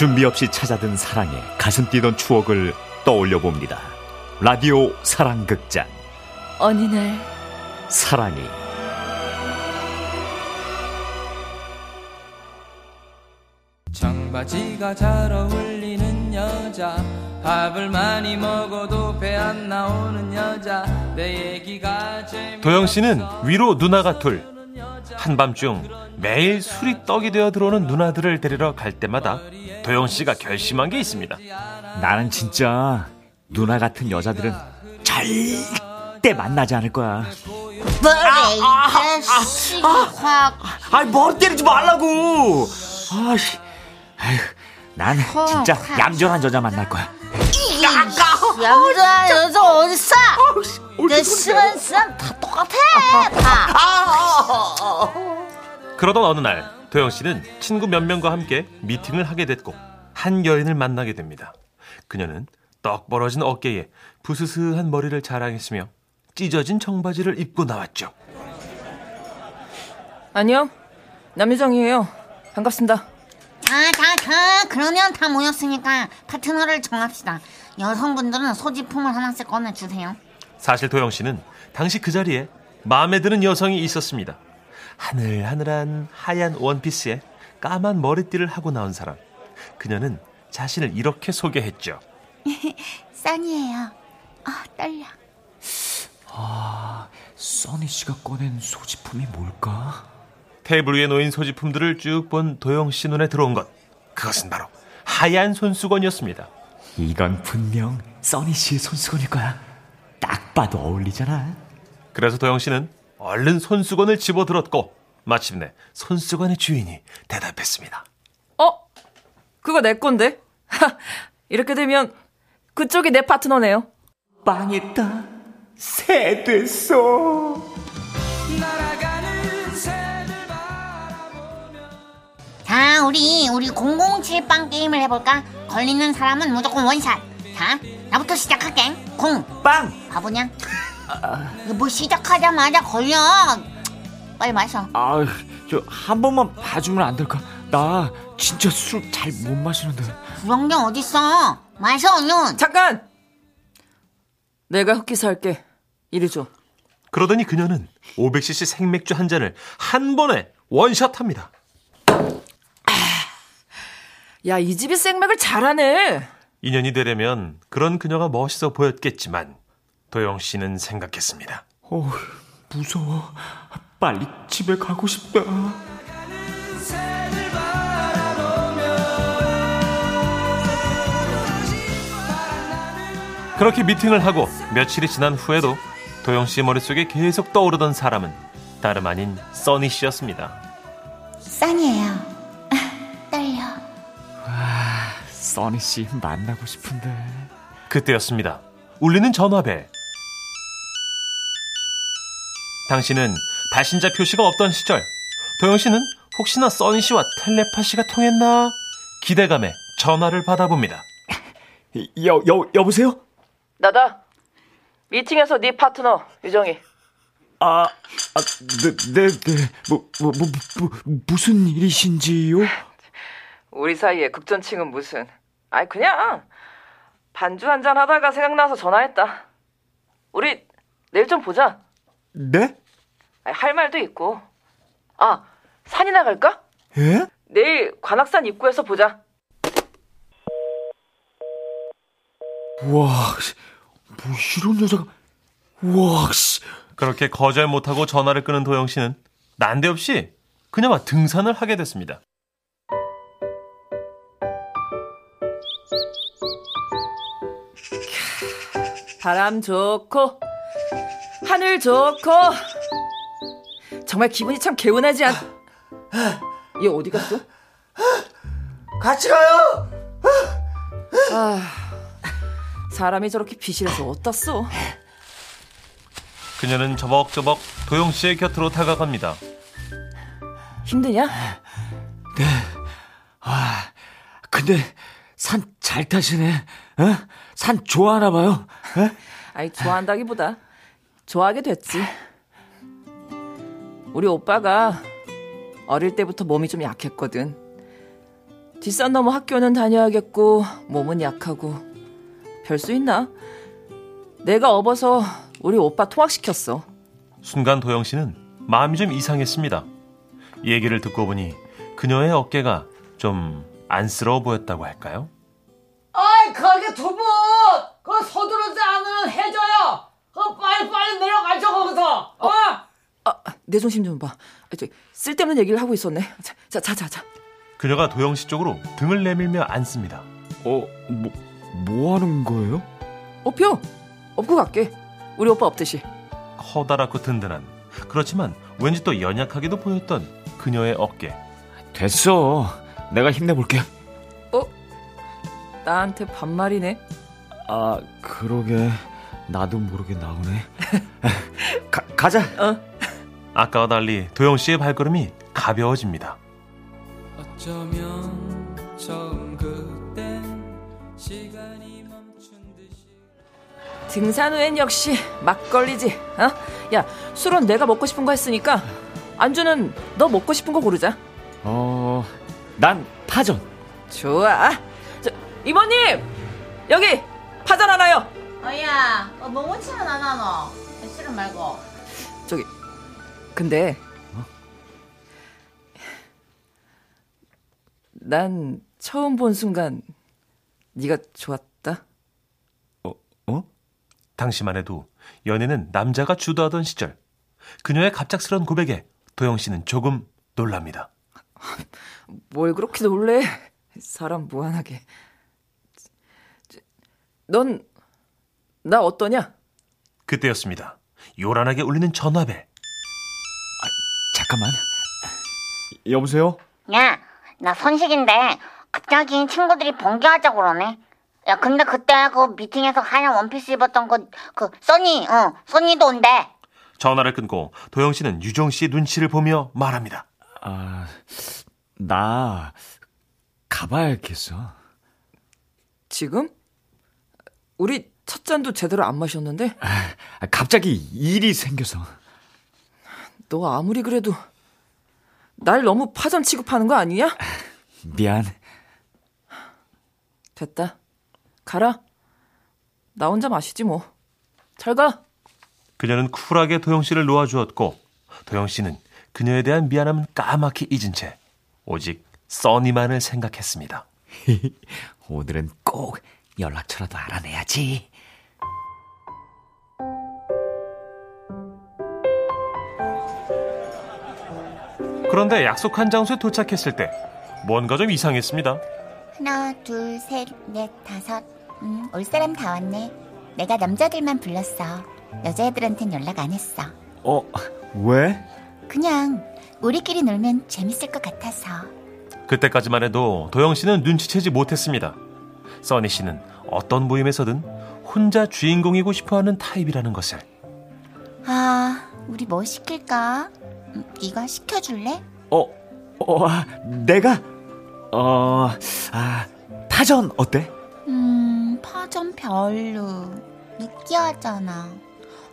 준비 없이 찾아든 사랑에 가슴 뛰던 추억을 떠올려 봅니다. 라디오 사랑극장. 어느 날 사랑이. 청바지가 잘 어울리는 여자 밥을 많이 먹어도 배 안 나오는 여자 내 얘기가 재밌 도영 씨는 위로 누나가 둘. 한밤중 매일 술이 떡이 되어 들어오는 누나들을 데리러 갈 때마다 도영 씨가 결심한 게 있습니다. 나는 진짜 누나 같은 여자들은 절대 만나지 않을 거야. 그래 이 자식 확 아이 머리 때리지 말라고. 아씨, 아휴, 난 진짜 얌전한 여자 만날 거야. 남자 여자 어딨어 내 싫어하는 사람 다 똑같아 다 그러던 어느 날 도영 씨는 친구 몇 명과 함께 미팅을 하게 됐고 한 여인을 만나게 됩니다. 그녀는 떡 벌어진 어깨에 부스스한 머리를 자랑했으며 찢어진 청바지를 입고 나왔죠. 안녕 남유정이에요 반갑습니다 자, 자, 그, 그러면 다 모였으니까 파트너를 정합시다. 여성분들은 소지품을 하나씩 꺼내주세요. 사실 도영 씨는 당시 그 자리에 마음에 드는 여성이 있었습니다. 하늘하늘한 하얀 원피스에 까만 머리띠를 하고 나온 사람. 그녀는 자신을 이렇게 소개했죠. 싼이에요. 아, 떨려. 써니 씨가 꺼낸 소지품이 뭘까? 테이블 위에 놓인 소지품들을 쭉 본 도영 씨 눈에 들어온 것. 그것은 바로 하얀 손수건이었습니다. 이건 분명 써니 씨의 손수건일 거야. 딱 봐도 어울리잖아. 그래서 도영 씨는 얼른 손수건을 집어들었고 마침내 손수건의 주인이 대답했습니다. 어? 그거 내 건데? 하, 이렇게 되면 그쪽이 내 파트너네요 빵했다. 새 됐어. 자, 우리, 우리 007 빵 게임을 해볼까? 걸리는 사람은 무조건 원샷. 자, 나부터 시작할게. 공. 빵. 바보냐? 뭐 시작하자마자 걸려. 빨리 마셔. 아, 저한 번만 봐주면 안 될까? 나 진짜 술 잘 못 마시는데. 그런 게 어딨어. 마셔, 얼른. 잠깐 내가 흑기사 할게 이리 줘 그러더니 그녀는 500cc 생맥주 한 잔을 한 번에 원샷합니다. 야, 이 집이 생맥을 잘하네. 인연이 되려면 그런 그녀가 멋있어 보였겠지만 도영 씨는 생각했습니다. 어, 무서워. 빨리 집에 가고 싶다. 그렇게 미팅을 하고 며칠이 지난 후에도 도영 씨 머릿속에 계속 떠오르던 사람은 다름 아닌 써니 씨였습니다. 싼이에요. 떨려. 써니 씨 만나고 싶은데. 그때였습니다. 울리는 전화벨. 당신은 발신자 표시가 없던 시절 도영 씨는 혹시나 써니 씨와 텔레파시가 통했나 기대감에 전화를 받아봅니다. 여, 여, 여보세요? 나다. 미팅에서 네 파트너 유정이. 아, 아, 네, 네, 네. 뭐, 뭐, 뭐, 뭐, 무슨 일이신지요? 우리 사이에 극전칭은 무슨? 아이 그냥 반주 한 잔 하다가 생각나서 전화했다. 우리 내일 좀 보자. 네? 할 말도 있고. 아 산이나 갈까? 예? 내일 관악산 입구에서 보자. 와, 씨, 뭐 이런 여자가, 와, 씨. 그렇게 거절 못하고 전화를 끄는 도영 씨는 난데없이 그녀와 등산을 하게 됐습니다. 바람 좋고 하늘 좋고 정말 기분이 참 개운하지 않? 얘 어디 갔어? 같이 가요 아 사람이 저렇게 비실해서 어떻어? 그녀는 저벅저벅 도영 씨의 곁으로 다가갑니다. 힘드냐? 근데 산 잘 타시네. 어? 산 좋아하나 봐요. 어? 아이 좋아한다기보다 좋아하게 됐지. 우리 오빠가 어릴 때부터 몸이 좀 약했거든. 뒷산 넘어 학교는 다녀야겠고 몸은 약하고 별 수 있나? 내가 업어서 우리 오빠 통학시켰어. 순간 도영 씨는 마음이 좀 이상했습니다. 얘기를 듣고 보니 그녀의 어깨가 좀 안쓰러워 보였다고 할까요? 아이 거기 두 분! 그 서두르지 않으면 해줘요! 그 빨리 빨리 내려가죠 거기서! 어? 아, 내 정신 좀 봐. 아, 저, 쓸데없는 얘기를 하고 있었네. 자, 자, 자, 자. 자. 그녀가 도영 씨 쪽으로 등을 내밀며 앉습니다. 어, 뭐, 뭐 하는 거예요? 업혀! 업고 갈게. 우리 오빠 없듯이. 커다랗고 든든한 그렇지만 왠지 또 연약하게도 보였던 그녀의 어깨. 됐어. 내가 힘내볼게. 나한테 반말이네. 아, 그러게. 나도 모르게 나오네. 가, 가자. 어? 아까와 달리 도영 씨의 발걸음이 가벼워집니다. 어쩌면 처음 그땐 시간이 멈춘 듯이 등산 후엔 역시 막걸리지. 어? 야, 술은 내가 먹고 싶은 거 했으니까 안주는 너 먹고 싶은 거 고르자. 어, 난 파전. 좋아. 저, 이모님! 여기! 파전 하나요! 어야, 어, 뭐 묻히면 안 하노? 싫은 말고. 저기, 근데. 난 처음 본 순간 네가 좋았다. 어? 당시만 해도 연애는 남자가 주도하던 시절. 그녀의 갑작스런 고백에 도영 씨는 조금 놀랍니다. 뭘 그렇게 놀래? 사람 무한하게. 넌, 나 어떠냐? 그때였습니다. 요란하게 울리는 전화벨. 잠깐만. 여보세요? 야, 나 선식인데 갑자기 친구들이 번개하자고 그러네. 야, 근데 그때 그 미팅에서 하얀 원피스 입었던 그, 그, 써니, 어, 써니도 온대. 전화를 끊고 도영 씨는 유정 씨의 눈치를 보며 말합니다. 아, 나 가봐야겠어. 지금? 우리 첫 잔도 제대로 안 마셨는데? 아, 갑자기 일이 생겨서. 너 아무리 그래도 날 너무 파전 취급하는 거 아니냐? 미안. 됐다. 가라. 나 혼자 마시지 뭐. 잘 가. 그녀는 쿨하게 도영 씨를 놓아주었고 도영 씨는 그녀에 대한 미안함은 까맣게 잊은 채 오직 써니만을 생각했습니다. 오늘은 꼭 연락처라도 알아내야지. 그런데 약속한 장소에 도착했을 때 뭔가 좀 이상했습니다. 하나, 둘, 셋, 넷, 다섯. 음, 올 사람 다 왔네. 내가 남자들만 불렀어. 여자애들한텐 연락 안 했어. 어, 왜? 그냥 우리끼리 놀면 재밌을 것 같아서. 그때까지만 해도 도영 씨는 눈치채지 못했습니다. 써니 씨는 어떤 모임에서든 혼자 주인공이고 싶어 하는 타입이라는 것을. 아, 우리 뭐 시킬까? 음, 네가 시켜줄래? 어, 어, 아, 내가? 어, 아, 파전 어때? 음, 파전 별로. 느끼하잖아.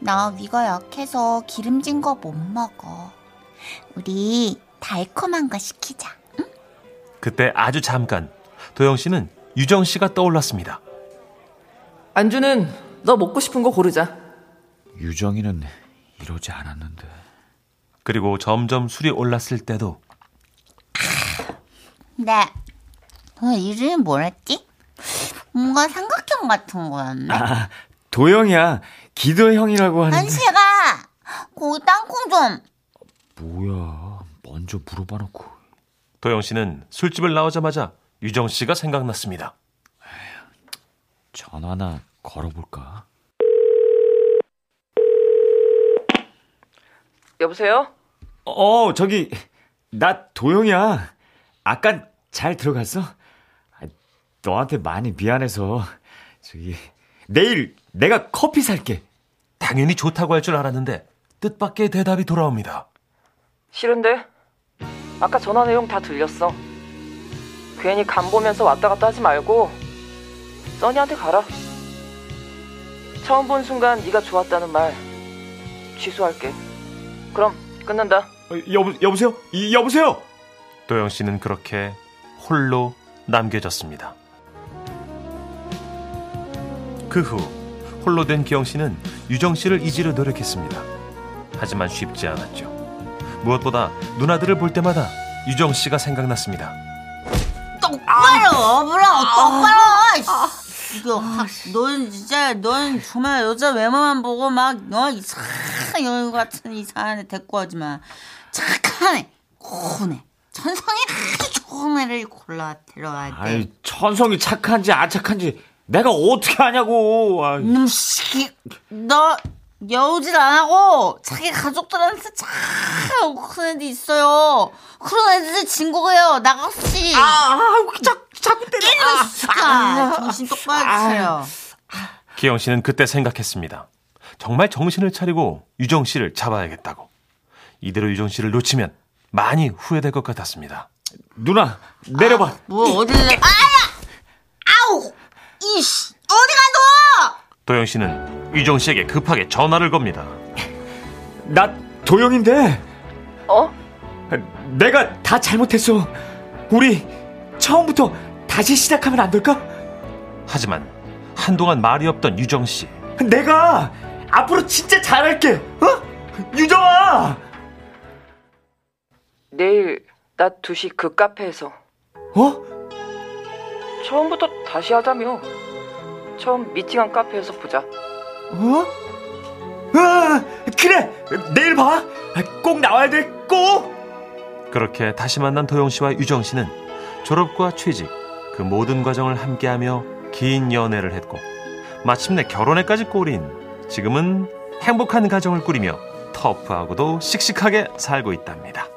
나 위가 약해서 기름진 거 못 먹어. 우리 달콤한 거 시키자. 응? 그때 아주 잠깐 도영 씨는 유정 씨가 떠올랐습니다. 안주는 너 먹고 싶은 거 고르자. 유정이는 이러지 않았는데. 그리고 점점 술이 올랐을 때도 네. 어, 이름이 뭐랬지? 뭔가 삼각형 같은 거였네. 아, 도영이야. 기도형이라고 하는데. 한시가 거기 땅콩 좀. 뭐야. 먼저 물어봐 놓고. 도영 씨는 술집을 나오자마자 유정 씨가 생각났습니다. 전화나 걸어볼까? 여보세요? 어, 저기, 나 도영이야. 아까 잘 들어갔어? 아, 너한테 많이 미안해서. 저기, 내일 내가 커피 살게. 당연히 좋다고 할 줄 알았는데 뜻밖의 대답이 돌아옵니다. 싫은데? 아까 전화 내용 다 들렸어. 괜히 간 보면서 왔다 갔다 하지 말고 써니한테 가라. 처음 본 순간 네가 좋았다는 말 취소할게. 그럼 끝난다. 어, 여보, 여보세요? 이, 여보세요? 도영 씨는 그렇게 홀로 남겨졌습니다. 그 후 홀로 된 기영 씨는 유정 씨를 잊으려 노력했습니다. 하지만 쉽지 않았죠. 무엇보다 누나들을 볼 때마다 유정 씨가 생각났습니다. 똑바로 물어 똑바로 이거 넌 진짜 넌 정말 여자 외모만 보고 막너 이상 한 여인 같은 이상한 애 데리고 오지 마. 착한 애. 고운 애. 천성이 아주 좋은 애를 골라 데려와야 돼. 아이, 천성이 착한지 안 착한지 내가 어떻게 아냐고. 아이. 이놈 새끼. 너 여우질 안 하고 자기 가족들한테 참큰 애들 있어요. 그런 애들 진국이에요. 나가씨. 아, 자, 자꾸 때려. 이놈 새끼야 정신 똑바로 차려. 기영 씨는 그때 생각했습니다. 정말 정신을 차리고 유정 씨를 잡아야겠다고. 이대로 유정 씨를 놓치면 많이 후회될 것 같았습니다. 누나, 내려봐. 뭐 어디를 아야 아우 이씨 어디 가 너 도영 씨는 유정 씨에게 급하게 전화를 겁니다. 나 도영인데 어? 내가 다 잘못했어. 우리 처음부터 다시 시작하면 안 될까? 하지만 한동안 말이 없던 유정 씨. 내가 앞으로 진짜 잘할게. 어? 유정아. 내일 낮 2시 그 카페에서 어? 처음부터 다시 하자며. 처음 미팅한 카페에서 보자. 어? 아, 그래. 내일 봐. 꼭 나와야 돼. 꼭. 그렇게 다시 만난 도영 씨와 유정 씨는 졸업과 취직 그 모든 과정을 함께하며 긴 연애를 했고 마침내 결혼에까지 꼬린 지금은 행복한 가정을 꾸리며 터프하고도 씩씩하게 살고 있답니다.